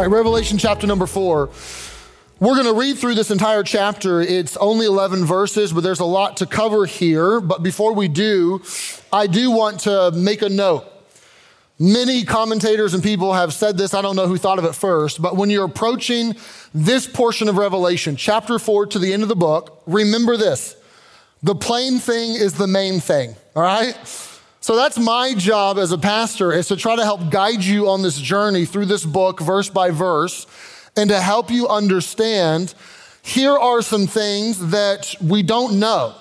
All right, Revelation chapter number four. We're going to read through this entire chapter. It's only 11 verses, but there's a lot to cover here. But before we do, I do want to make a note. Many commentators and people have said this. I don't know who thought of it first, but when you're approaching this portion of Revelation, chapter four to the end of the book, remember this. The plain thing is the main thing, all right? So that's my job as a pastor is to try to help guide you on this journey through this book, verse by verse, and to help you understand here are some things that we don't know.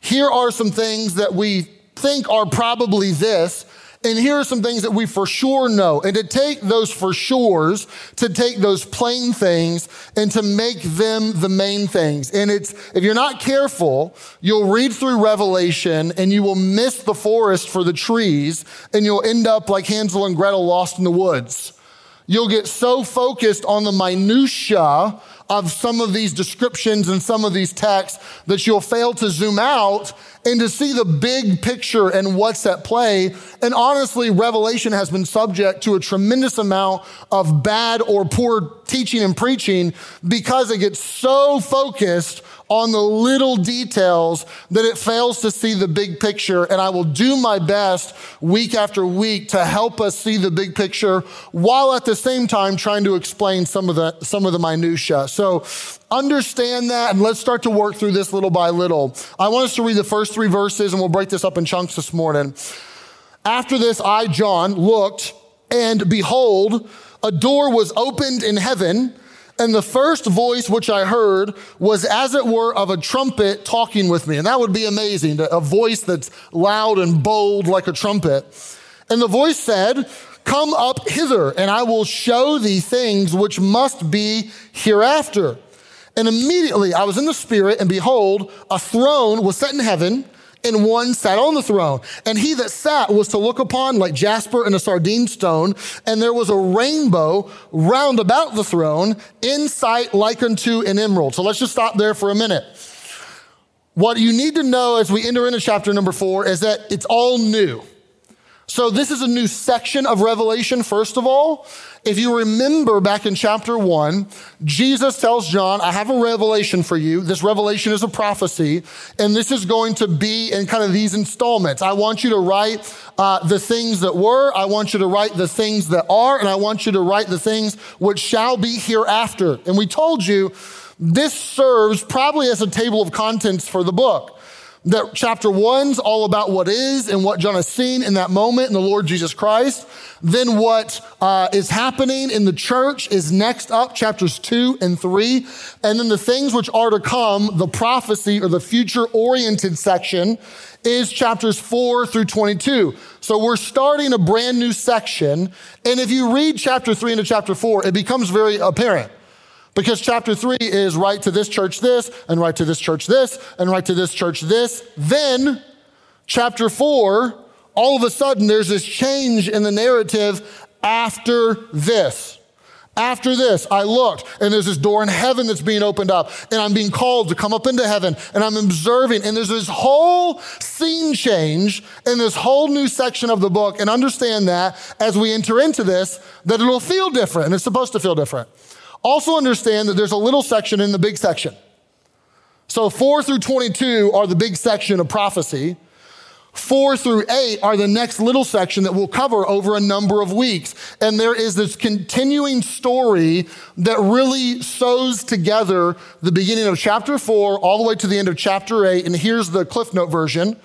Here are some things that we think are probably this, and here are some things that we for sure know. And to take those for sures, to take those plain things and to make them the main things. And it's, if you're not careful, you'll read through Revelation and you will miss the forest for the trees and you'll end up like Hansel and Gretel lost in the woods. You'll get so focused on the minutia of some of these descriptions and some of these texts that you'll fail to zoom out and to see the big picture and what's at play. And honestly, Revelation has been subject to a tremendous amount of bad or poor teaching and preaching because it gets so focused on the little details that it fails to see the big picture. And I will do my best week after week to help us see the big picture while at the same time trying to explain some of the, some of the minutia. So understand that and let's start to work through this little by little. I want us to read the first three verses and we'll break this up in chunks this morning. After this, I, John, looked and behold, a door was opened in heaven and the first voice which I heard was as it were of a trumpet talking with me. And that would be amazing, a voice that's loud and bold like a trumpet. And the voice said, Come up hither, and I will show thee things which must be hereafter. And immediately I was in the spirit, and behold, a throne was set in heaven and one sat on the throne. And he that sat was to look upon like jasper and a sardine stone. And there was a rainbow round about the throne, in sight like unto an emerald. So let's just stop there for a minute. What you need to know as we enter into chapter number four is that it's all new. So this is a new section of Revelation, first of all. If you remember back in chapter one, Jesus tells John, I have a revelation for you. This revelation is a prophecy, and this is going to be in kind of these installments. I want you to write uh, the things that were, I want you to write the things that are, and I want you to write the things which shall be hereafter. And we told you this serves probably as a table of contents for the book that chapter one's all about what is and what John has seen in that moment in the Lord Jesus Christ. Then what uh, is happening in the church is next up, chapters two and three. And then the things which are to come, the prophecy or the future oriented section is chapters four through 22. So we're starting a brand new section. And if you read chapter three into chapter four, it becomes very apparent. Because chapter three is write to this church this, and write to this church this, and write to this church this. Then, chapter four, all of a sudden there's this change in the narrative after this. After this, I looked and there's this door in heaven that's being opened up and I'm being called to come up into heaven and I'm observing and there's this whole scene change in this whole new section of the book and understand that as we enter into this, that it'll feel different and it's supposed to feel different. Also understand that there's a little section in the big section. So 4 through 22 are the big section of prophecy. 4 through 8 are the next little section that we'll cover over a number of weeks. And there is this continuing story that really sews together the beginning of chapter 4 all the way to the end of chapter 8. And here's the Cliff Note version.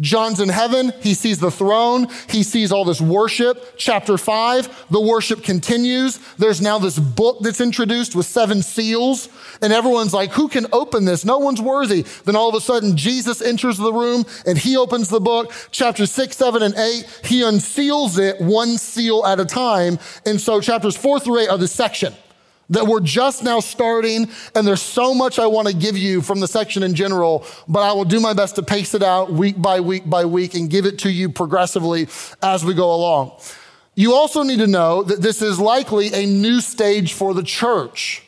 John's in heaven. He sees the throne. He sees all this worship. Chapter five, the worship continues. There's now this book that's introduced with seven seals. And everyone's like, who can open this? No one's worthy. Then all of a sudden, Jesus enters the room and he opens the book. Chapter six, seven, and eight, he unseals it one seal at a time. And so chapters four through eight are the section that we're just now starting, and there's so much I want to give you from the section in general, but I will do my best to pace it out week by week by week and give it to you progressively as we go along. You also need to know that this is likely a new stage for the church.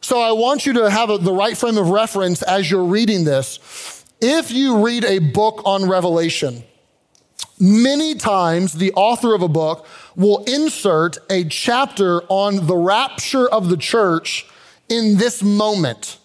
So I want you to have a, the right frame of reference as you're reading this. If you read a book on Revelation, Many times, the author of a book will insert a chapter on the rapture of the church in this moment.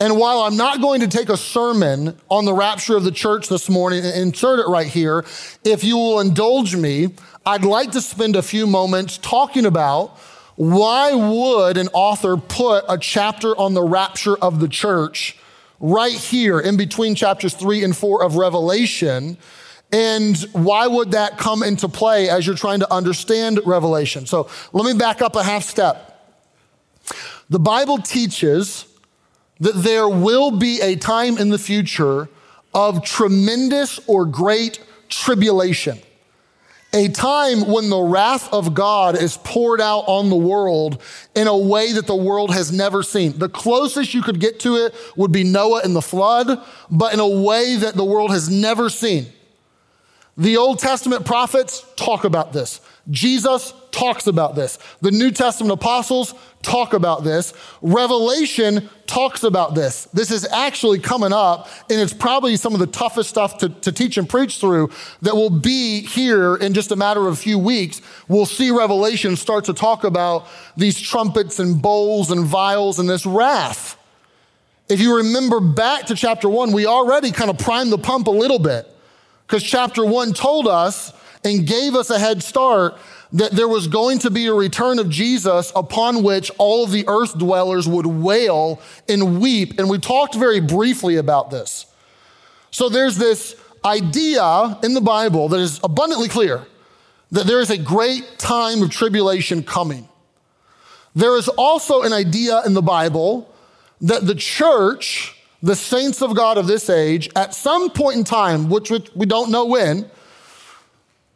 And while I'm not going to take a sermon on the rapture of the church this morning and insert it right here, if you will indulge me, I'd like to spend a few moments talking about why would an author put a chapter on the rapture of the church right here in between chapters three and four of Revelation? And why would that come into play as you're trying to understand Revelation? So let me back up a half step. The Bible teaches that there will be a time in the future of tremendous or great tribulation. A time when the wrath of God is poured out on the world in a way that the world has never seen. The closest you could get to it would be Noah and the flood, but in a way that the world has never seen. The Old Testament prophets talk about this. Jesus talks about this. The New Testament apostles talk about this. Revelation talks about this. This is actually coming up, and it's probably some of the toughest stuff to, to teach and preach through that will be here in just a matter of a few weeks. We'll see Revelation start to talk about these trumpets and bowls and vials and this wrath. If you remember back to chapter one, we already kind of primed the pump a little bit because chapter one told us and gave us a head start that there was going to be a return of Jesus upon which all of the earth dwellers would wail and weep. And we talked very briefly about this. So there's this idea in the Bible that is abundantly clear that there is a great time of tribulation coming. There is also an idea in the Bible that the church, the saints of God of this age, at some point in time, which we don't know when,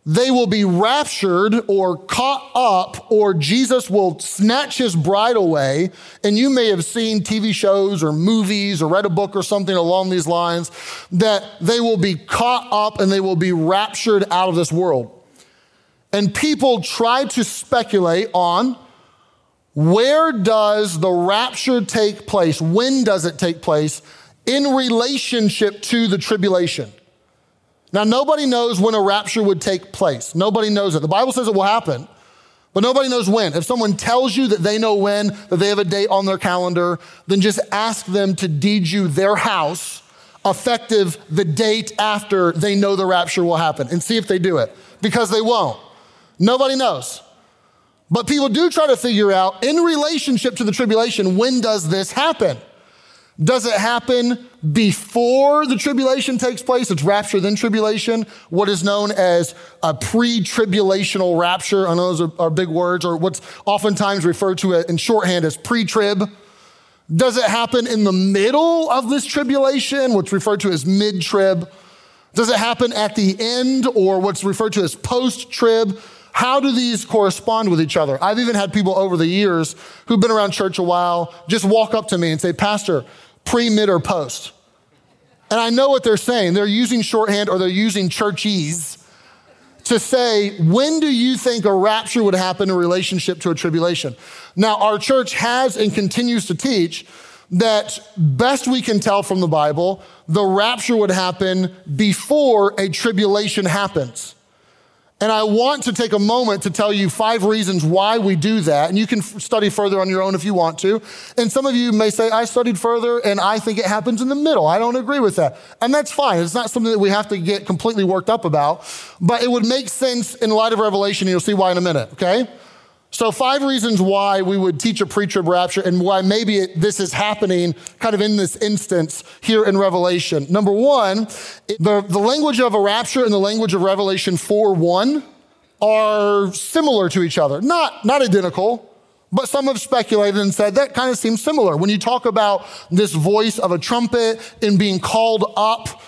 they will be raptured or caught up, or Jesus will snatch his bride away. And you may have seen TV shows or movies or read a book or something along these lines that they will be caught up and they will be raptured out of this world. And people try to speculate on where does the rapture take place? When does it take place in relationship to the tribulation? Now, nobody knows when a rapture would take place. Nobody knows it. The Bible says it will happen, but nobody knows when. If someone tells you that they know when, that they have a date on their calendar, then just ask them to deed you their house effective the date after they know the rapture will happen and see if they do it because they won't. Nobody knows. But people do try to figure out in relationship to the tribulation, when does this happen? Does it happen before the tribulation takes place? It's rapture, then tribulation, what is known as a pre tribulational rapture. I know those are, are, big words, or what's oftentimes referred to in shorthand as pre trib. Does it happen in the middle of this tribulation, what's referred to as mid trib? Does it happen at the end, or what's referred to as post trib? How do these correspond with each other? I've even had people over the years who've been around church a while just walk up to me and say, Pastor, pre, mid, or post. And I know what they're saying. They're using shorthand or they're using churchese to say, when do you think a rapture would happen in relationship to a tribulation? Now, our church has and continues to teach that best we can tell from the Bible, the rapture would happen before a tribulation happens. And I want to take a moment to tell you five reasons why we do that. And you can study further on your own if you want to. And some of you may say, I studied further and I think it happens in the middle. I don't agree with that. And that's fine. It's not something that we have to get completely worked up about, but it would make sense in light of Revelation. You'll see why in a minute, okay? So, five reasons why we would teach a pre trib rapture and why maybe it, this is happening kind of in this instance here in Revelation. Number one, the, the language of a rapture and the language of Revelation 4 1 are similar to each other. Not, not identical, but some have speculated and said that kind of seems similar. When you talk about this voice of a trumpet and being called up,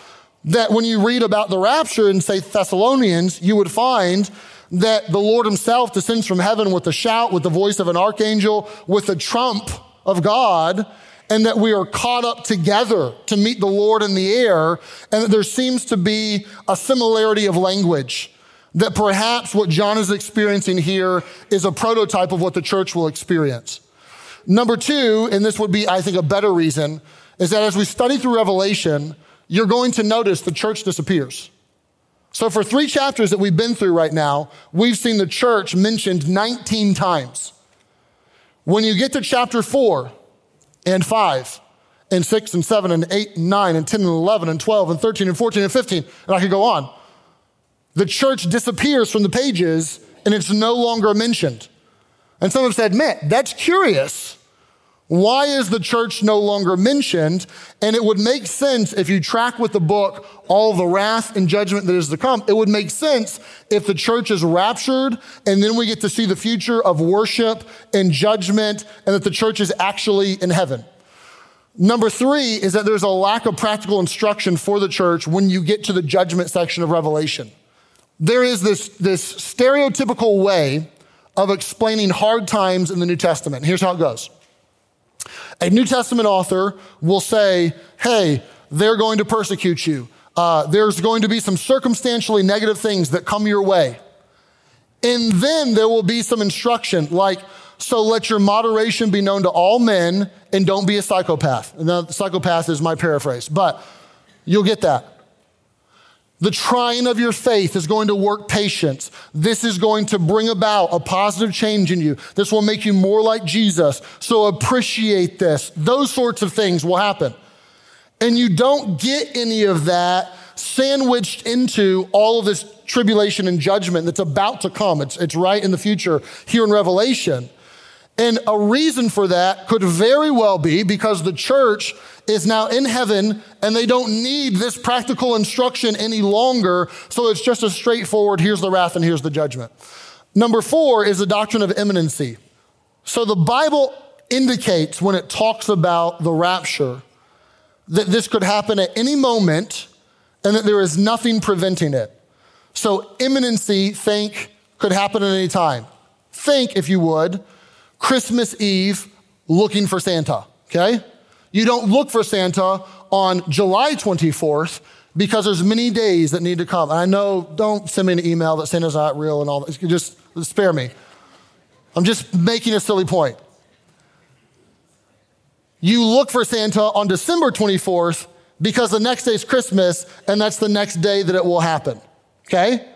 that when you read about the rapture in, say, Thessalonians, you would find that the Lord himself descends from heaven with a shout, with the voice of an archangel, with the trump of God, and that we are caught up together to meet the Lord in the air, and that there seems to be a similarity of language. That perhaps what John is experiencing here is a prototype of what the church will experience. Number two, and this would be, I think, a better reason, is that as we study through Revelation, you're going to notice the church disappears. So, for three chapters that we've been through right now, we've seen the church mentioned 19 times. When you get to chapter four and five, and six and seven and eight and nine and 10 and 11 and 12 and 13 and 14 and 15, and I could go on. The church disappears from the pages and it's no longer mentioned. And some have said, man, that's curious. Why is the church no longer mentioned? And it would make sense if you track with the book all the wrath and judgment that is to come. It would make sense if the church is raptured and then we get to see the future of worship and judgment and that the church is actually in heaven. Number three is that there's a lack of practical instruction for the church when you get to the judgment section of Revelation. There is this, this stereotypical way of explaining hard times in the New Testament. Here's how it goes. A New Testament author will say, hey, they're going to persecute you. Uh, there's going to be some circumstantially negative things that come your way. And then there will be some instruction like, so let your moderation be known to all men and don't be a psychopath. And the psychopath is my paraphrase, but you'll get that. The trying of your faith is going to work patience. This is going to bring about a positive change in you. This will make you more like Jesus. So appreciate this. Those sorts of things will happen. And you don't get any of that sandwiched into all of this tribulation and judgment that's about to come. It's, it's right in the future here in Revelation. And a reason for that could very well be because the church is now in heaven and they don't need this practical instruction any longer. So it's just a straightforward here's the wrath and here's the judgment. Number four is the doctrine of imminency. So the Bible indicates when it talks about the rapture that this could happen at any moment and that there is nothing preventing it. So imminency, think, could happen at any time. Think, if you would, Christmas Eve looking for Santa, okay? You don't look for Santa on July 24th because there's many days that need to come. And I know, don't send me an email that Santa's not real and all that. Just spare me. I'm just making a silly point. You look for Santa on December 24th because the next day is Christmas and that's the next day that it will happen. Okay?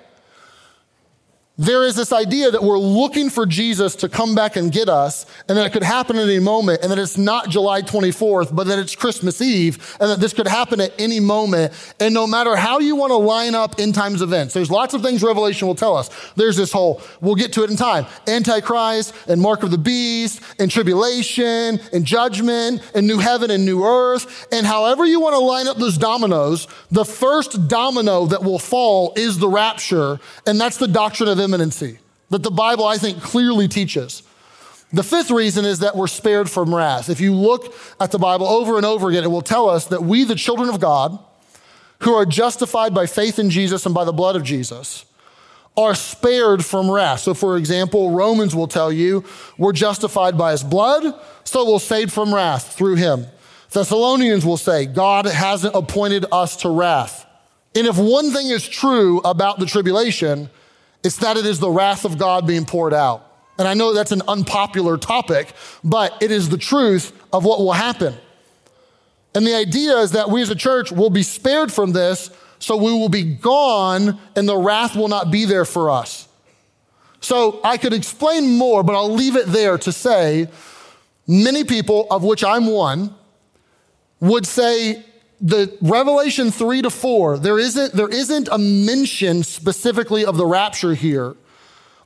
There is this idea that we're looking for Jesus to come back and get us, and that it could happen at any moment, and that it's not July 24th, but that it's Christmas Eve, and that this could happen at any moment. And no matter how you want to line up end times events, there's lots of things Revelation will tell us. There's this whole, we'll get to it in time, Antichrist, and Mark of the Beast, and tribulation, and judgment, and new heaven and new earth. And however you want to line up those dominoes, the first domino that will fall is the rapture, and that's the doctrine of imminency that the Bible, I think, clearly teaches. The fifth reason is that we're spared from wrath. If you look at the Bible over and over again, it will tell us that we, the children of God, who are justified by faith in Jesus and by the blood of Jesus, are spared from wrath. So, for example, Romans will tell you we're justified by his blood, so we're saved from wrath through him. Thessalonians will say God hasn't appointed us to wrath. And if one thing is true about the tribulation, it's that it is the wrath of God being poured out. And I know that's an unpopular topic, but it is the truth of what will happen. And the idea is that we as a church will be spared from this, so we will be gone and the wrath will not be there for us. So I could explain more, but I'll leave it there to say many people, of which I'm one, would say the Revelation 3 to 4, there isn't, there isn't a mention specifically of the rapture here.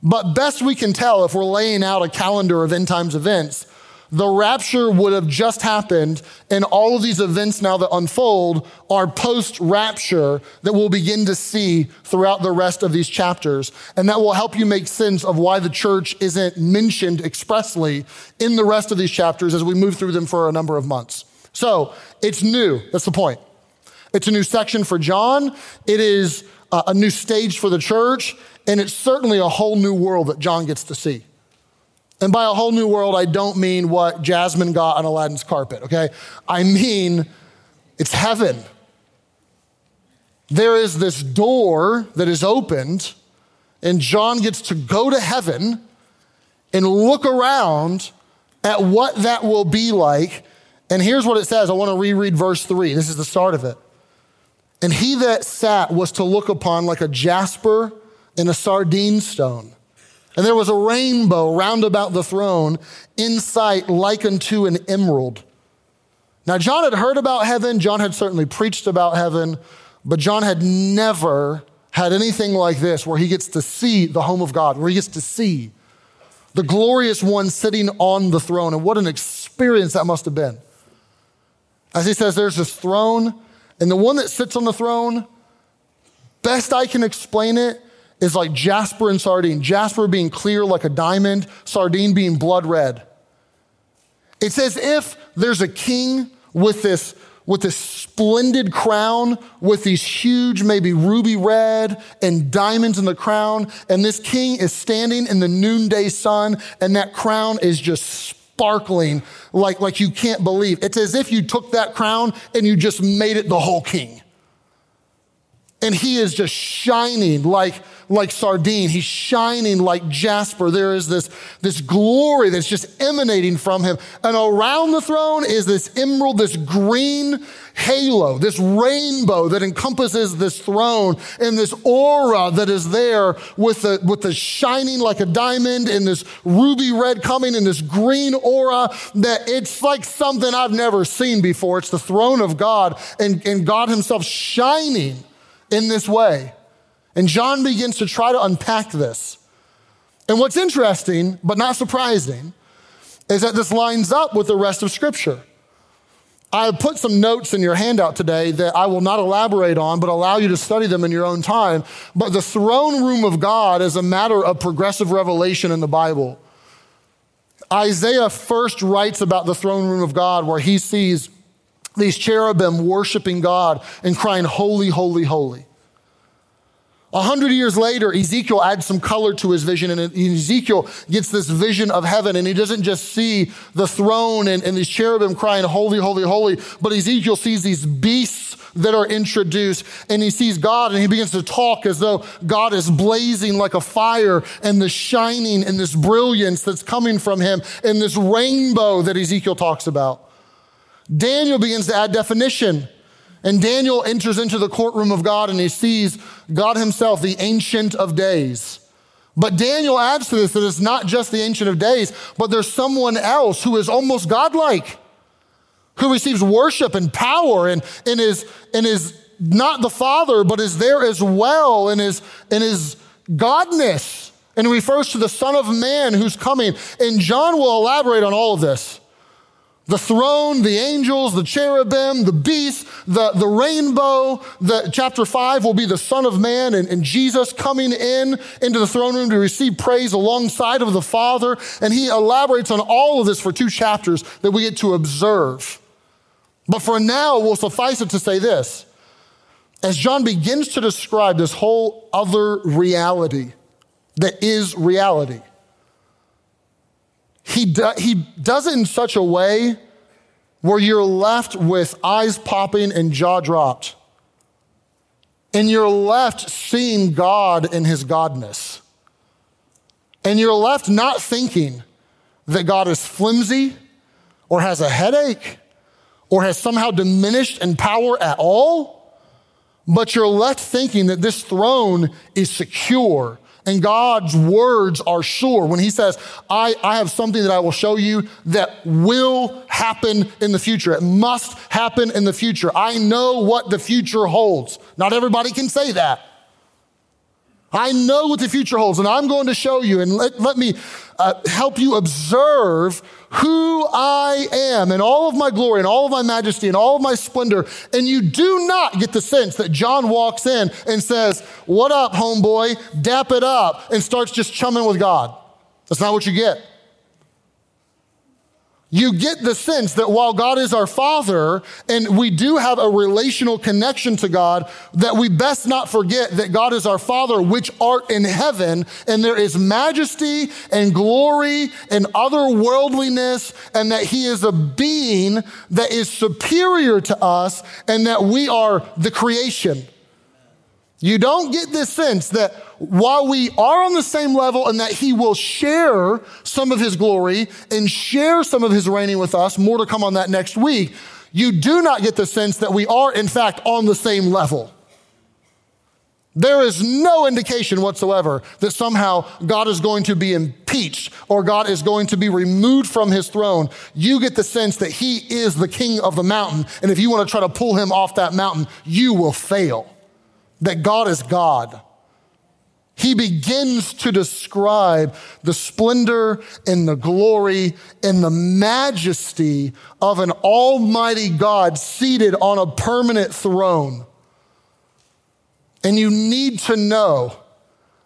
But best we can tell, if we're laying out a calendar of end times events, the rapture would have just happened, and all of these events now that unfold are post rapture that we'll begin to see throughout the rest of these chapters. And that will help you make sense of why the church isn't mentioned expressly in the rest of these chapters as we move through them for a number of months. So it's new. That's the point. It's a new section for John. It is uh, a new stage for the church. And it's certainly a whole new world that John gets to see. And by a whole new world, I don't mean what Jasmine got on Aladdin's carpet, okay? I mean it's heaven. There is this door that is opened, and John gets to go to heaven and look around at what that will be like and here's what it says. I want to reread verse three. This is the start of it. And he that sat was to look upon like a jasper and a sardine stone. And there was a rainbow round about the throne, in sight like unto an emerald. Now, John had heard about heaven. John had certainly preached about heaven, but John had never had anything like this where he gets to see the home of God, where he gets to see the glorious one sitting on the throne. And what an experience that must have been. As he says, there's this throne, and the one that sits on the throne, best I can explain it, is like jasper and sardine. Jasper being clear like a diamond, sardine being blood red. It's as if there's a king with this, with this splendid crown with these huge, maybe ruby red and diamonds in the crown. And this king is standing in the noonday sun, and that crown is just sparkling like, like you can't believe. It's as if you took that crown and you just made it the whole king. And he is just shining like, like sardine. He's shining like jasper. There is this, this glory that's just emanating from him. And around the throne is this emerald, this green halo, this rainbow that encompasses this throne and this aura that is there with the, with the shining like a diamond and this ruby red coming and this green aura that it's like something I've never seen before. It's the throne of God and, and God himself shining in this way. And John begins to try to unpack this. And what's interesting, but not surprising, is that this lines up with the rest of Scripture. I have put some notes in your handout today that I will not elaborate on, but allow you to study them in your own time. But the throne room of God is a matter of progressive revelation in the Bible. Isaiah first writes about the throne room of God, where he sees these cherubim worshiping God and crying, Holy, holy, holy. A hundred years later, Ezekiel adds some color to his vision, and Ezekiel gets this vision of heaven, and he doesn't just see the throne and, and these cherubim crying, Holy, holy, holy, but Ezekiel sees these beasts that are introduced, and he sees God, and he begins to talk as though God is blazing like a fire, and the shining and this brilliance that's coming from him, and this rainbow that Ezekiel talks about. Daniel begins to add definition. And Daniel enters into the courtroom of God and he sees God himself, the Ancient of Days. But Daniel adds to this that it's not just the Ancient of Days, but there's someone else who is almost godlike, who receives worship and power and, and, is, and is not the Father, but is there as well and is, godness and refers to the Son of Man who's coming. And John will elaborate on all of this. The throne, the angels, the cherubim, the beast, the, the rainbow. The, chapter five will be the Son of Man and, and Jesus coming in into the throne room to receive praise alongside of the Father. And he elaborates on all of this for two chapters that we get to observe. But for now, we'll suffice it to say this. As John begins to describe this whole other reality that is reality, he, do, he does it in such a way where you're left with eyes popping and jaw dropped. And you're left seeing God in his godness. And you're left not thinking that God is flimsy or has a headache or has somehow diminished in power at all, but you're left thinking that this throne is secure and God's words are sure. When He says, I, I have something that I will show you that will happen in the future, it must happen in the future. I know what the future holds. Not everybody can say that. I know what the future holds, and I'm going to show you, and let, let me uh, help you observe who I am and all of my glory and all of my majesty and all of my splendor. And you do not get the sense that John walks in and says, What up, homeboy? Dap it up, and starts just chumming with God. That's not what you get you get the sense that while God is our Father and we do have a relational connection to God, that we best not forget that God is our Father, which art in heaven, and there is majesty and glory and otherworldliness, and that He is a being that is superior to us, and that we are the creation. You don't get this sense that while we are on the same level and that he will share some of his glory and share some of his reigning with us, more to come on that next week, you do not get the sense that we are, in fact, on the same level. There is no indication whatsoever that somehow God is going to be impeached or God is going to be removed from his throne. You get the sense that he is the king of the mountain. And if you want to try to pull him off that mountain, you will fail. That God is God. He begins to describe the splendor and the glory and the majesty of an almighty God seated on a permanent throne. And you need to know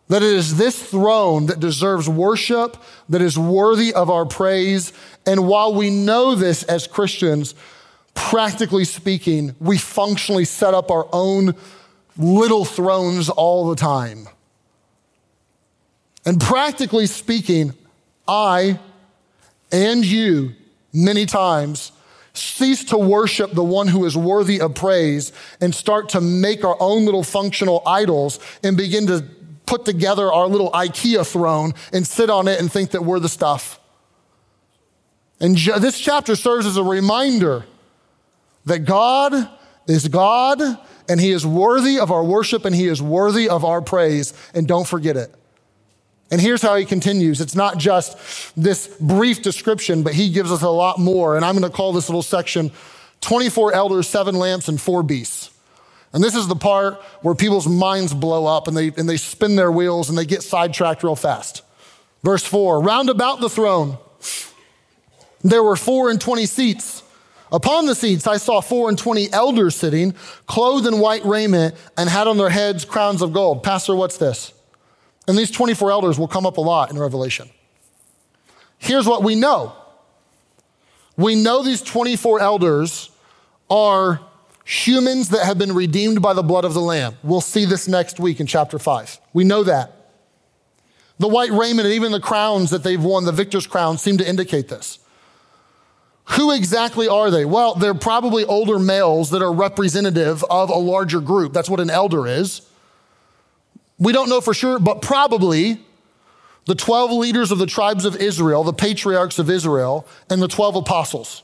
that it is this throne that deserves worship, that is worthy of our praise. And while we know this as Christians, practically speaking, we functionally set up our own little thrones all the time. And practically speaking, I and you, many times, cease to worship the one who is worthy of praise and start to make our own little functional idols and begin to put together our little IKEA throne and sit on it and think that we're the stuff. And this chapter serves as a reminder that God is God and He is worthy of our worship and He is worthy of our praise. And don't forget it. And here's how he continues. It's not just this brief description, but he gives us a lot more. And I'm going to call this little section 24 elders, seven lamps, and four beasts. And this is the part where people's minds blow up and they, and they spin their wheels and they get sidetracked real fast. Verse four, round about the throne, there were four and twenty seats. Upon the seats, I saw four and twenty elders sitting, clothed in white raiment, and had on their heads crowns of gold. Pastor, what's this? And these 24 elders will come up a lot in Revelation. Here's what we know we know these 24 elders are humans that have been redeemed by the blood of the Lamb. We'll see this next week in chapter 5. We know that. The white raiment and even the crowns that they've won, the victor's crown, seem to indicate this. Who exactly are they? Well, they're probably older males that are representative of a larger group. That's what an elder is. We don't know for sure, but probably the 12 leaders of the tribes of Israel, the patriarchs of Israel, and the 12 apostles.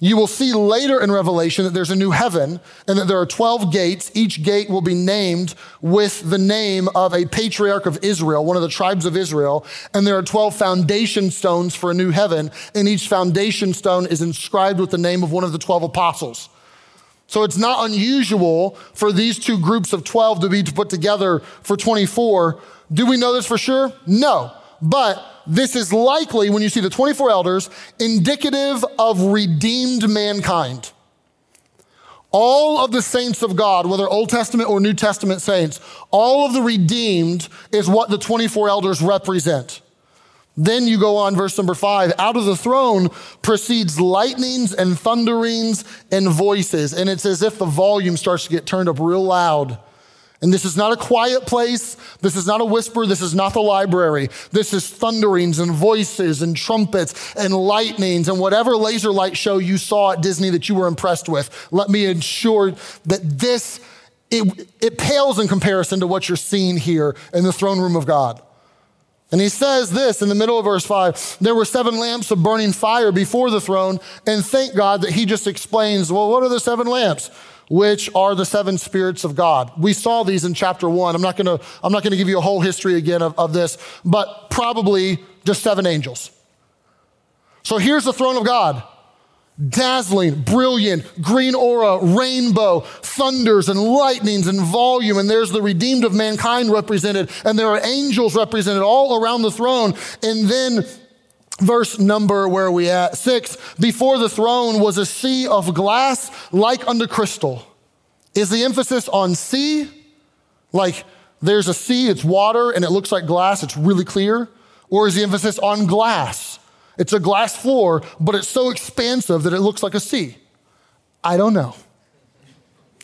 You will see later in Revelation that there's a new heaven and that there are 12 gates. Each gate will be named with the name of a patriarch of Israel, one of the tribes of Israel. And there are 12 foundation stones for a new heaven. And each foundation stone is inscribed with the name of one of the 12 apostles. So it's not unusual for these two groups of 12 to be put together for 24. Do we know this for sure? No. But this is likely, when you see the 24 elders, indicative of redeemed mankind. All of the saints of God, whether Old Testament or New Testament saints, all of the redeemed is what the 24 elders represent. Then you go on, verse number five. Out of the throne proceeds lightnings and thunderings and voices. And it's as if the volume starts to get turned up real loud. And this is not a quiet place. This is not a whisper. This is not the library. This is thunderings and voices and trumpets and lightnings and whatever laser light show you saw at Disney that you were impressed with. Let me ensure that this, it, it pales in comparison to what you're seeing here in the throne room of God. And he says this in the middle of verse 5 there were seven lamps of burning fire before the throne. And thank God that he just explains, well, what are the seven lamps? Which are the seven spirits of God. We saw these in chapter one. I'm not gonna, I'm not gonna give you a whole history again of, of this, but probably just seven angels. So here's the throne of God dazzling, brilliant, green aura, rainbow, thunders and lightnings and volume. And there's the redeemed of mankind represented. And there are angels represented all around the throne. And then verse number, where are we at? Six. Before the throne was a sea of glass like unto crystal. Is the emphasis on sea? Like there's a sea, it's water, and it looks like glass, it's really clear? Or is the emphasis on glass? It's a glass floor, but it's so expansive that it looks like a sea. I don't know.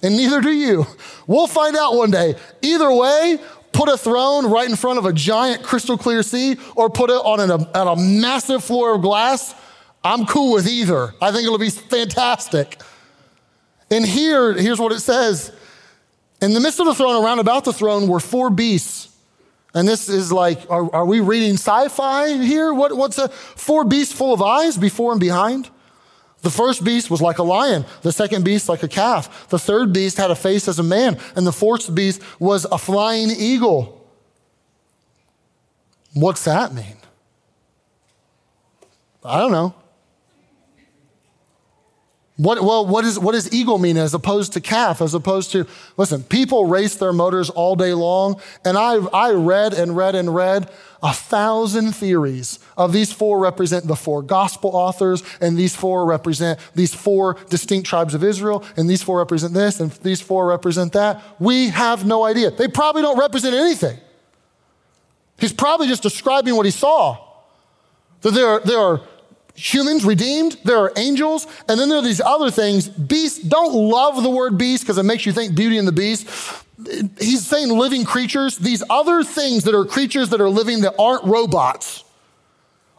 And neither do you. We'll find out one day. Either way, put a throne right in front of a giant crystal clear sea or put it on, an, on a massive floor of glass. I'm cool with either. I think it'll be fantastic. And here, here's what it says In the midst of the throne, around about the throne, were four beasts and this is like, are, are we reading sci fi here? What, what's a four beasts full of eyes before and behind? The first beast was like a lion, the second beast like a calf, the third beast had a face as a man, and the fourth beast was a flying eagle. What's that mean? I don't know. What, well, what, is, what does eagle mean as opposed to calf, as opposed to, listen, people race their motors all day long, and I, I read and read and read a thousand theories of these four represent the four gospel authors, and these four represent these four distinct tribes of Israel, and these four represent this, and these four represent that. We have no idea. They probably don't represent anything. He's probably just describing what he saw. That there there are humans redeemed, there are angels, and then there are these other things. Beasts, don't love the word beast because it makes you think beauty and the beast. He's saying living creatures, these other things that are creatures that are living that aren't robots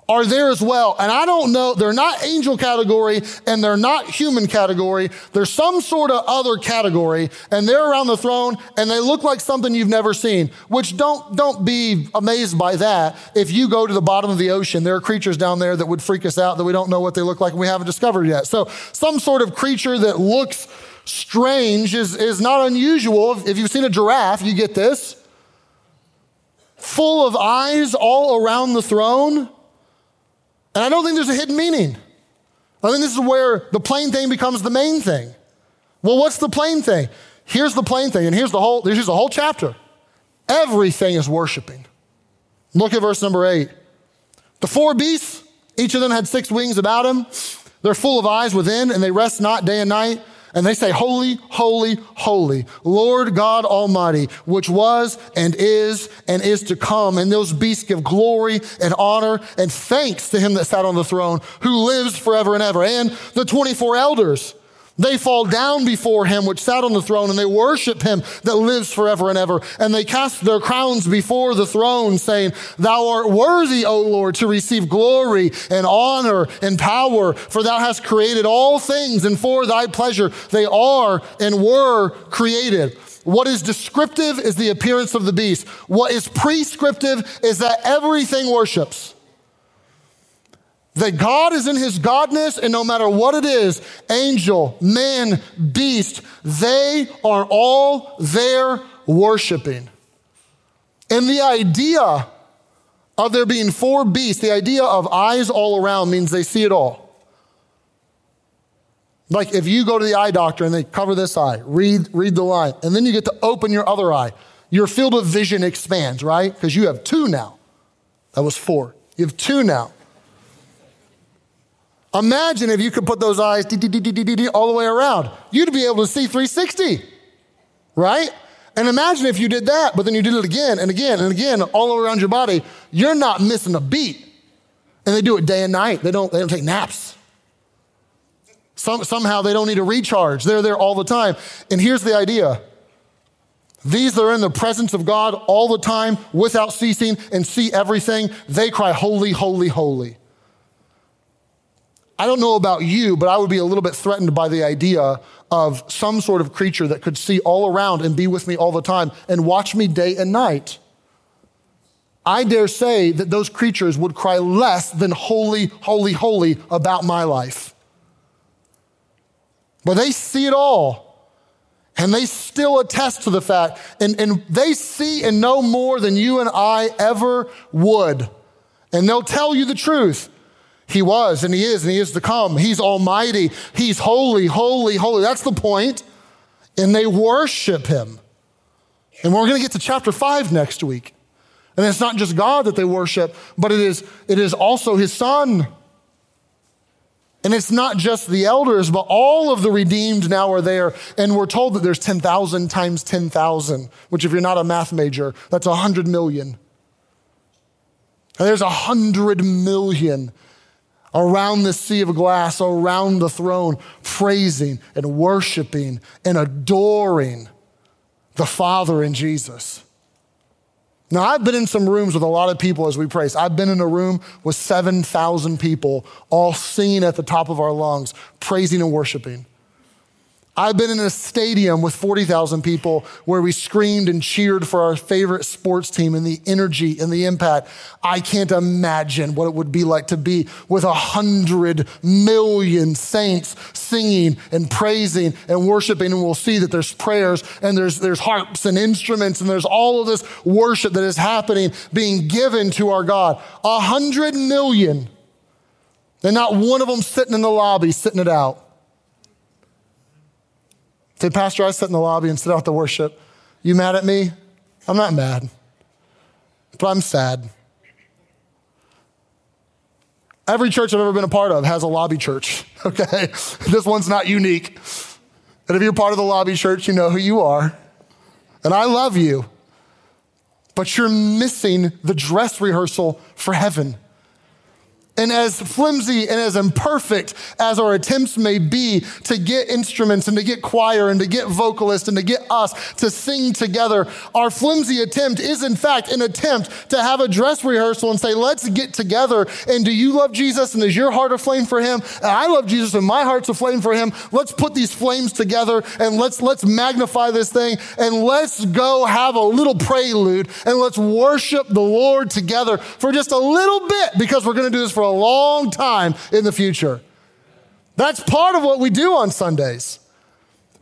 are there as well. And I don't know, they're not angel category and they're not human category. They're some sort of other category and they're around the throne and they look like something you've never seen, which don't, don't be amazed by that. If you go to the bottom of the ocean, there are creatures down there that would freak us out that we don't know what they look like and we haven't discovered yet. So some sort of creature that looks strange is, is not unusual. If you've seen a giraffe, you get this. Full of eyes all around the throne and I don't think there's a hidden meaning. I think this is where the plain thing becomes the main thing. Well, what's the plain thing? Here's the plain thing, and here's the whole, here's the whole chapter. Everything is worshiping. Look at verse number eight. The four beasts, each of them had six wings about them. They're full of eyes within, and they rest not day and night. And they say, Holy, holy, holy, Lord God Almighty, which was and is and is to come. And those beasts give glory and honor and thanks to him that sat on the throne, who lives forever and ever. And the 24 elders, they fall down before him which sat on the throne and they worship him that lives forever and ever. And they cast their crowns before the throne saying, thou art worthy, O Lord, to receive glory and honor and power, for thou hast created all things and for thy pleasure they are and were created. What is descriptive is the appearance of the beast. What is prescriptive is that everything worships. That God is in his godness, and no matter what it is angel, man, beast they are all there worshiping. And the idea of there being four beasts, the idea of eyes all around means they see it all. Like if you go to the eye doctor and they cover this eye, read, read the line, and then you get to open your other eye, your field of vision expands, right? Because you have two now. That was four. You have two now. Imagine if you could put those eyes all the way around. You'd be able to see 360, right? And imagine if you did that, but then you did it again and again and again all around your body. You're not missing a beat. And they do it day and night. They don't, they don't take naps. Some, somehow they don't need a recharge. They're there all the time. And here's the idea. These that are in the presence of God all the time without ceasing and see everything, they cry, Holy, holy, holy. I don't know about you, but I would be a little bit threatened by the idea of some sort of creature that could see all around and be with me all the time and watch me day and night. I dare say that those creatures would cry less than holy, holy, holy about my life. But they see it all. And they still attest to the fact, and, and they see and know more than you and I ever would. And they'll tell you the truth. He was and he is and he is to come. He's almighty. He's holy, holy, holy. That's the point. And they worship him. And we're going to get to chapter five next week. And it's not just God that they worship, but it is, it is also his son. And it's not just the elders, but all of the redeemed now are there. And we're told that there's 10,000 times 10,000, which if you're not a math major, that's 100 million. And there's 100 million around the sea of glass, around the throne, praising and worshiping and adoring the Father in Jesus. Now, I've been in some rooms with a lot of people as we praise. I've been in a room with 7,000 people, all singing at the top of our lungs, praising and worshiping. I've been in a stadium with 40,000 people where we screamed and cheered for our favorite sports team and the energy and the impact. I can't imagine what it would be like to be with a hundred million saints singing and praising and worshiping. And we'll see that there's prayers and there's, there's harps and instruments and there's all of this worship that is happening, being given to our God. A hundred million. And not one of them sitting in the lobby, sitting it out. Say, Pastor, I sit in the lobby and sit out the worship. You mad at me? I'm not mad, but I'm sad. Every church I've ever been a part of has a lobby church, okay? this one's not unique. And if you're part of the lobby church, you know who you are. And I love you, but you're missing the dress rehearsal for heaven. And as flimsy and as imperfect as our attempts may be to get instruments and to get choir and to get vocalists and to get us to sing together, our flimsy attempt is in fact an attempt to have a dress rehearsal and say, let's get together. And do you love Jesus? And is your heart aflame for him? And I love Jesus and my heart's aflame for him. Let's put these flames together and let's, let's magnify this thing and let's go have a little prelude and let's worship the Lord together for just a little bit because we're going to do this for a long time in the future. That's part of what we do on Sundays.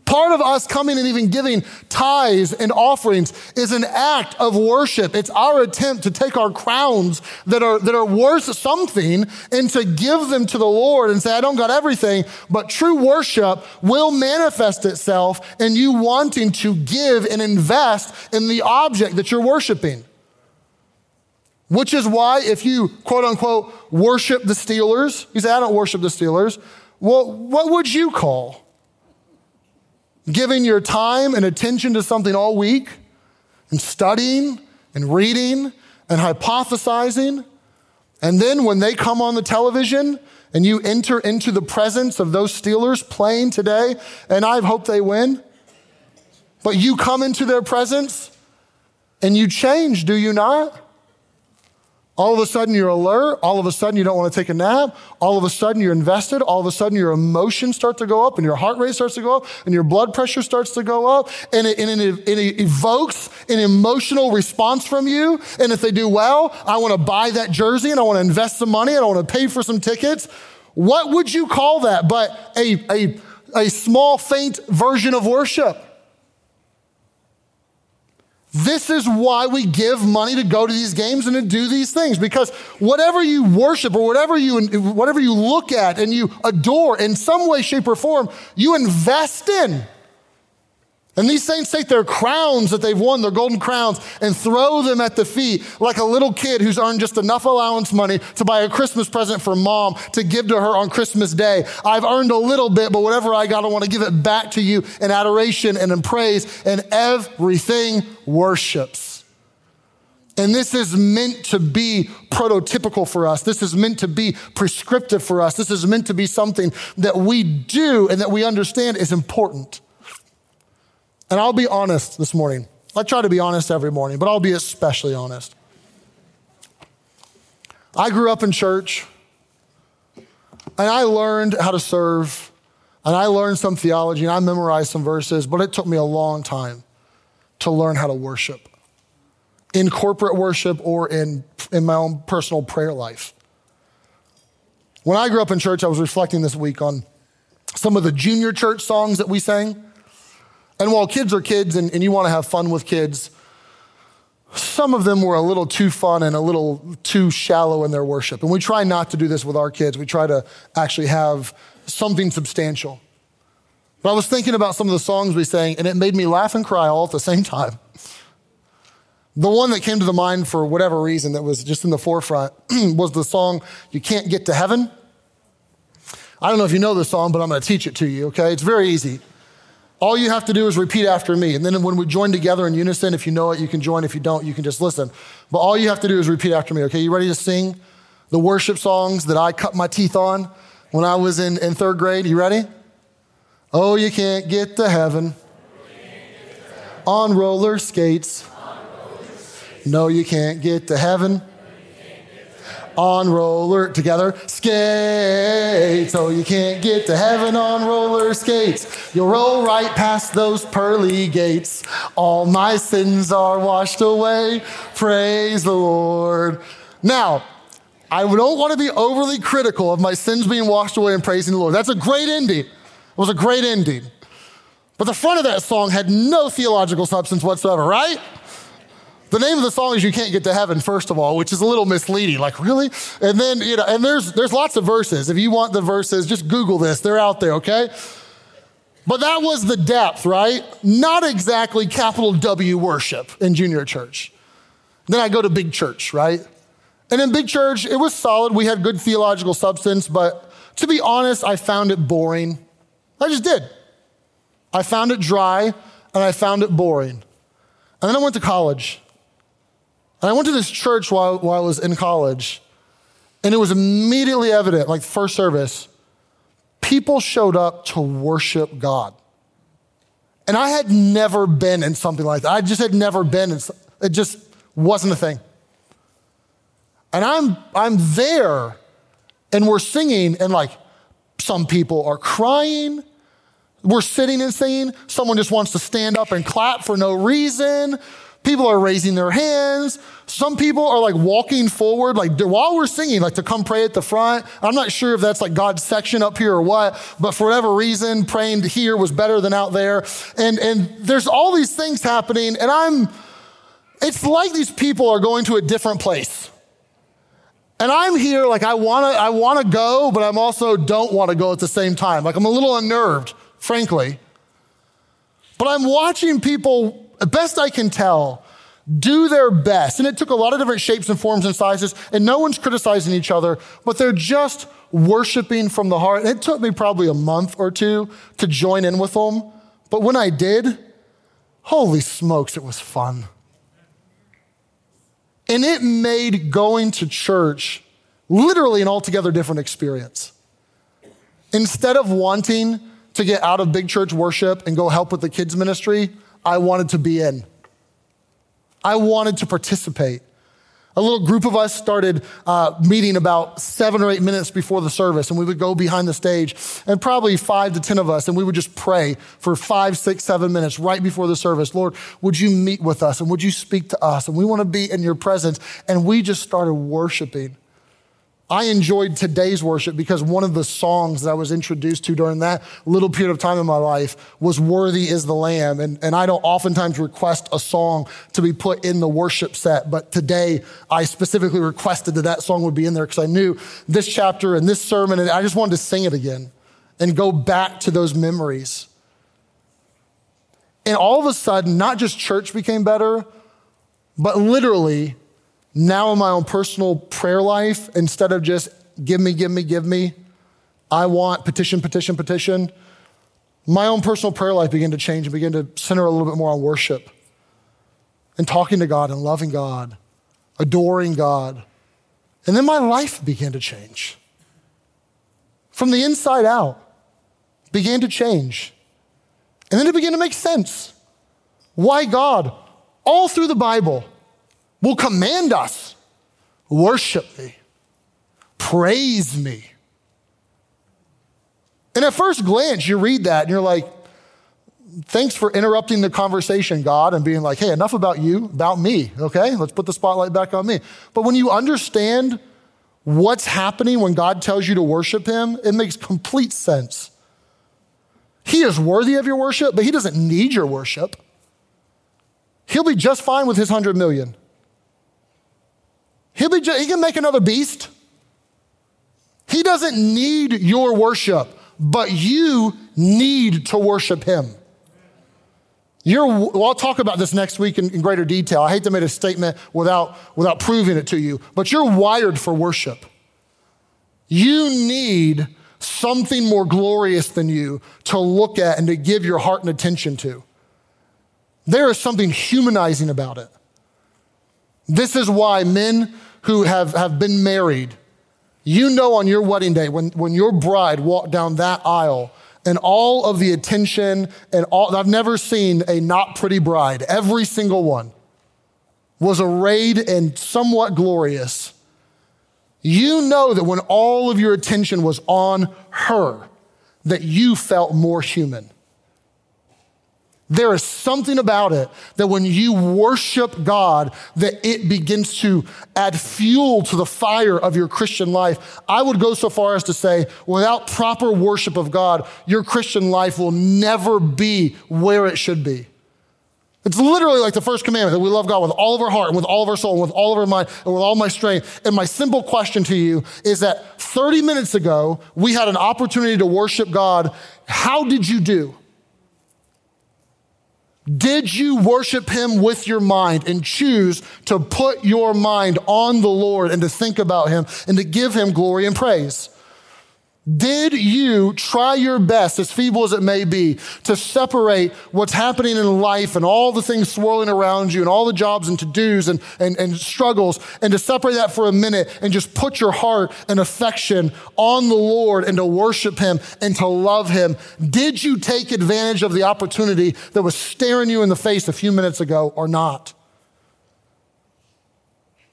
Part of us coming and even giving tithes and offerings is an act of worship. It's our attempt to take our crowns that are, that are worth something and to give them to the Lord and say, I don't got everything, but true worship will manifest itself in you wanting to give and invest in the object that you're worshiping. Which is why, if you quote unquote worship the Steelers, you say, I don't worship the Steelers. Well, what would you call giving your time and attention to something all week and studying and reading and hypothesizing? And then when they come on the television and you enter into the presence of those Steelers playing today, and I hope they win, but you come into their presence and you change, do you not? All of a sudden, you're alert. All of a sudden, you don't want to take a nap. All of a sudden, you're invested. All of a sudden, your emotions start to go up and your heart rate starts to go up and your blood pressure starts to go up. And it, and it, it evokes an emotional response from you. And if they do well, I want to buy that jersey and I want to invest some money and I want to pay for some tickets. What would you call that but a, a, a small, faint version of worship? This is why we give money to go to these games and to do these things because whatever you worship or whatever you whatever you look at and you adore in some way shape or form you invest in and these saints take their crowns that they've won, their golden crowns, and throw them at the feet like a little kid who's earned just enough allowance money to buy a Christmas present for mom to give to her on Christmas Day. I've earned a little bit, but whatever I got, I want to give it back to you in adoration and in praise, and everything worships. And this is meant to be prototypical for us. This is meant to be prescriptive for us. This is meant to be something that we do and that we understand is important. And I'll be honest this morning. I try to be honest every morning, but I'll be especially honest. I grew up in church and I learned how to serve and I learned some theology and I memorized some verses, but it took me a long time to learn how to worship in corporate worship or in, in my own personal prayer life. When I grew up in church, I was reflecting this week on some of the junior church songs that we sang. And while kids are kids and, and you want to have fun with kids, some of them were a little too fun and a little too shallow in their worship. And we try not to do this with our kids. We try to actually have something substantial. But I was thinking about some of the songs we sang, and it made me laugh and cry all at the same time. The one that came to the mind for whatever reason that was just in the forefront was the song, You Can't Get to Heaven. I don't know if you know this song, but I'm going to teach it to you, okay? It's very easy. All you have to do is repeat after me. And then when we join together in unison, if you know it, you can join. If you don't, you can just listen. But all you have to do is repeat after me, okay? You ready to sing the worship songs that I cut my teeth on when I was in, in third grade? You ready? Oh, you can't get to heaven on roller skates. No, you can't get to heaven on roller together skates. So you can't get to heaven on roller skates. You'll roll right past those pearly gates. All my sins are washed away. Praise the Lord. Now, I don't want to be overly critical of my sins being washed away and praising the Lord. That's a great ending. It was a great ending. But the front of that song had no theological substance whatsoever, right? The name of the song is You Can't Get to Heaven, first of all, which is a little misleading. Like, really? And then, you know, and there's there's lots of verses. If you want the verses, just Google this. They're out there, okay? But that was the depth, right? Not exactly capital W worship in junior church. Then I go to big church, right? And in big church, it was solid. We had good theological substance, but to be honest, I found it boring. I just did. I found it dry and I found it boring. And then I went to college. And I went to this church while, while I was in college, and it was immediately evident, like first service, people showed up to worship God. And I had never been in something like that. I just had never been in, it just wasn't a thing. And I'm, I'm there, and we're singing, and like some people are crying. We're sitting and singing. Someone just wants to stand up and clap for no reason. People are raising their hands. Some people are like walking forward, like while we're singing, like to come pray at the front. I'm not sure if that's like God's section up here or what, but for whatever reason, praying here was better than out there. And, and there's all these things happening, and I'm, it's like these people are going to a different place. And I'm here like I wanna, I wanna go, but I'm also don't wanna go at the same time. Like I'm a little unnerved, frankly. But I'm watching people best I can tell, do their best. And it took a lot of different shapes and forms and sizes, and no one's criticizing each other, but they're just worshiping from the heart. It took me probably a month or two to join in with them, but when I did, holy smokes, it was fun. And it made going to church literally an altogether different experience. Instead of wanting to get out of big church worship and go help with the kids' ministry, I wanted to be in. I wanted to participate. A little group of us started uh, meeting about seven or eight minutes before the service, and we would go behind the stage, and probably five to 10 of us, and we would just pray for five, six, seven minutes right before the service. Lord, would you meet with us, and would you speak to us? And we want to be in your presence. And we just started worshiping. I enjoyed today's worship because one of the songs that I was introduced to during that little period of time in my life was Worthy is the Lamb. And, and I don't oftentimes request a song to be put in the worship set, but today I specifically requested that that song would be in there because I knew this chapter and this sermon, and I just wanted to sing it again and go back to those memories. And all of a sudden, not just church became better, but literally now, in my own personal prayer life, instead of just give me, give me, give me, I want petition, petition, petition, my own personal prayer life began to change and began to center a little bit more on worship and talking to God and loving God, adoring God. And then my life began to change. From the inside out, began to change. And then it began to make sense. Why God? All through the Bible, will command us worship me, praise me. And at first glance, you read that and you're like, thanks for interrupting the conversation, God, and being like, hey, enough about you, about me, okay? Let's put the spotlight back on me. But when you understand what's happening when God tells you to worship Him, it makes complete sense. He is worthy of your worship, but He doesn't need your worship. He'll be just fine with His hundred million. He'll be, he can make another beast. He doesn't need your worship, but you need to worship him. Well, I'll talk about this next week in, in greater detail. I hate to make a statement without, without proving it to you, but you're wired for worship. You need something more glorious than you to look at and to give your heart and attention to. There is something humanizing about it. This is why men who have, have been married, you know on your wedding day, when, when your bride walked down that aisle, and all of the attention and all, I've never seen a not pretty bride, every single one was arrayed and somewhat glorious. you know that when all of your attention was on her, that you felt more human. There is something about it that when you worship God, that it begins to add fuel to the fire of your Christian life. I would go so far as to say, without proper worship of God, your Christian life will never be where it should be. It's literally like the first commandment that we love God with all of our heart and with all of our soul and with all of our mind and with all my strength. And my simple question to you is that 30 minutes ago, we had an opportunity to worship God. How did you do? Did you worship him with your mind and choose to put your mind on the Lord and to think about him and to give him glory and praise? Did you try your best, as feeble as it may be, to separate what's happening in life and all the things swirling around you and all the jobs and to dos and, and, and struggles, and to separate that for a minute and just put your heart and affection on the Lord and to worship Him and to love Him? Did you take advantage of the opportunity that was staring you in the face a few minutes ago or not?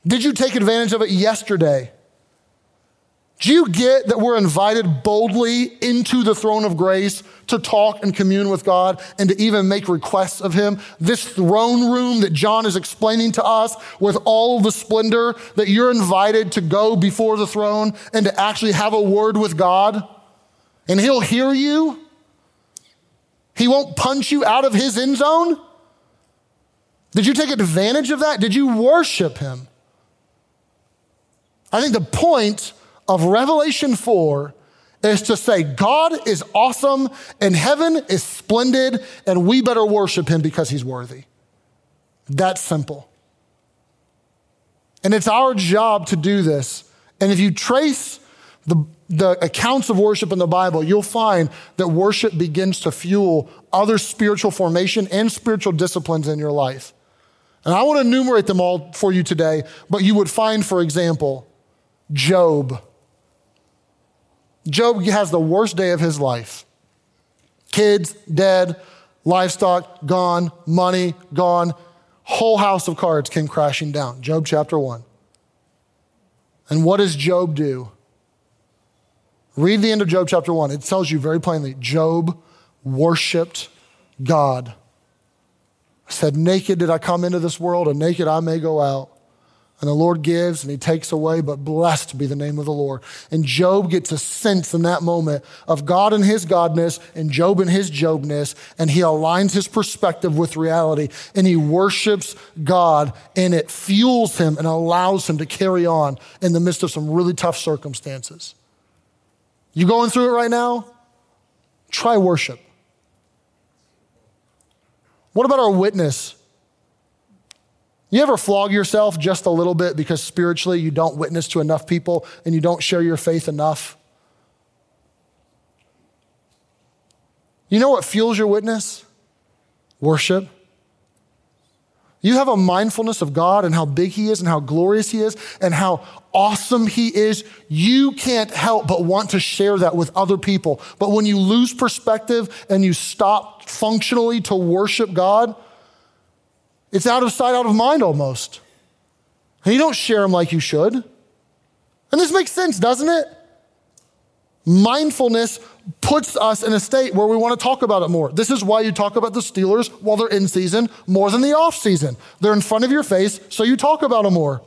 Did you take advantage of it yesterday? Do you get that we're invited boldly into the throne of grace to talk and commune with God and to even make requests of Him? This throne room that John is explaining to us with all the splendor, that you're invited to go before the throne and to actually have a word with God, and He'll hear you. He won't punch you out of His end zone. Did you take advantage of that? Did you worship Him? I think the point of Revelation 4 is to say God is awesome and heaven is splendid and we better worship him because he's worthy. That's simple. And it's our job to do this. And if you trace the, the accounts of worship in the Bible, you'll find that worship begins to fuel other spiritual formation and spiritual disciplines in your life. And I want to enumerate them all for you today, but you would find, for example, Job. Job has the worst day of his life. Kids dead, livestock gone, money gone, whole house of cards came crashing down. Job chapter 1. And what does Job do? Read the end of Job chapter 1. It tells you very plainly Job worshiped God. said, Naked did I come into this world, and naked I may go out. And the Lord gives and he takes away, but blessed be the name of the Lord. And Job gets a sense in that moment of God and his Godness and Job and his Jobness. And he aligns his perspective with reality and he worships God and it fuels him and allows him to carry on in the midst of some really tough circumstances. You going through it right now? Try worship. What about our witness? You ever flog yourself just a little bit because spiritually you don't witness to enough people and you don't share your faith enough? You know what fuels your witness? Worship. You have a mindfulness of God and how big He is and how glorious He is and how awesome He is. You can't help but want to share that with other people. But when you lose perspective and you stop functionally to worship God, it's out of sight, out of mind almost. And you don't share them like you should. And this makes sense, doesn't it? Mindfulness puts us in a state where we want to talk about it more. This is why you talk about the Steelers while they're in season more than the off season. They're in front of your face, so you talk about them more.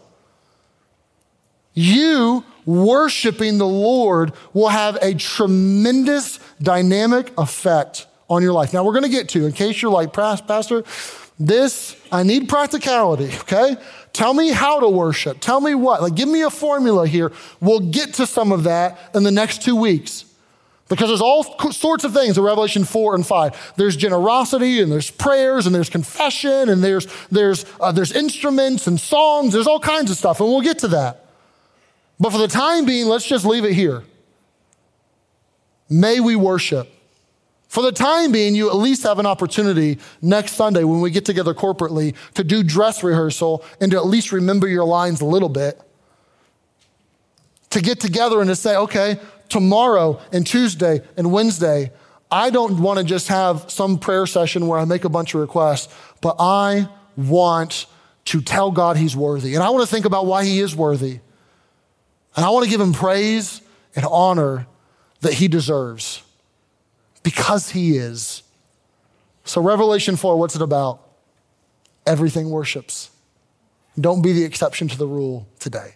You worshiping the Lord will have a tremendous dynamic effect on your life. Now, we're going to get to, in case you're like, Pastor, this, I need practicality, okay? Tell me how to worship. Tell me what. Like, give me a formula here. We'll get to some of that in the next two weeks. Because there's all sorts of things in Revelation 4 and 5. There's generosity and there's prayers and there's confession and there's, there's, uh, there's instruments and songs. There's all kinds of stuff, and we'll get to that. But for the time being, let's just leave it here. May we worship. For the time being, you at least have an opportunity next Sunday when we get together corporately to do dress rehearsal and to at least remember your lines a little bit. To get together and to say, okay, tomorrow and Tuesday and Wednesday, I don't want to just have some prayer session where I make a bunch of requests, but I want to tell God He's worthy. And I want to think about why He is worthy. And I want to give him praise and honor that he deserves because he is. So, Revelation 4, what's it about? Everything worships. Don't be the exception to the rule today.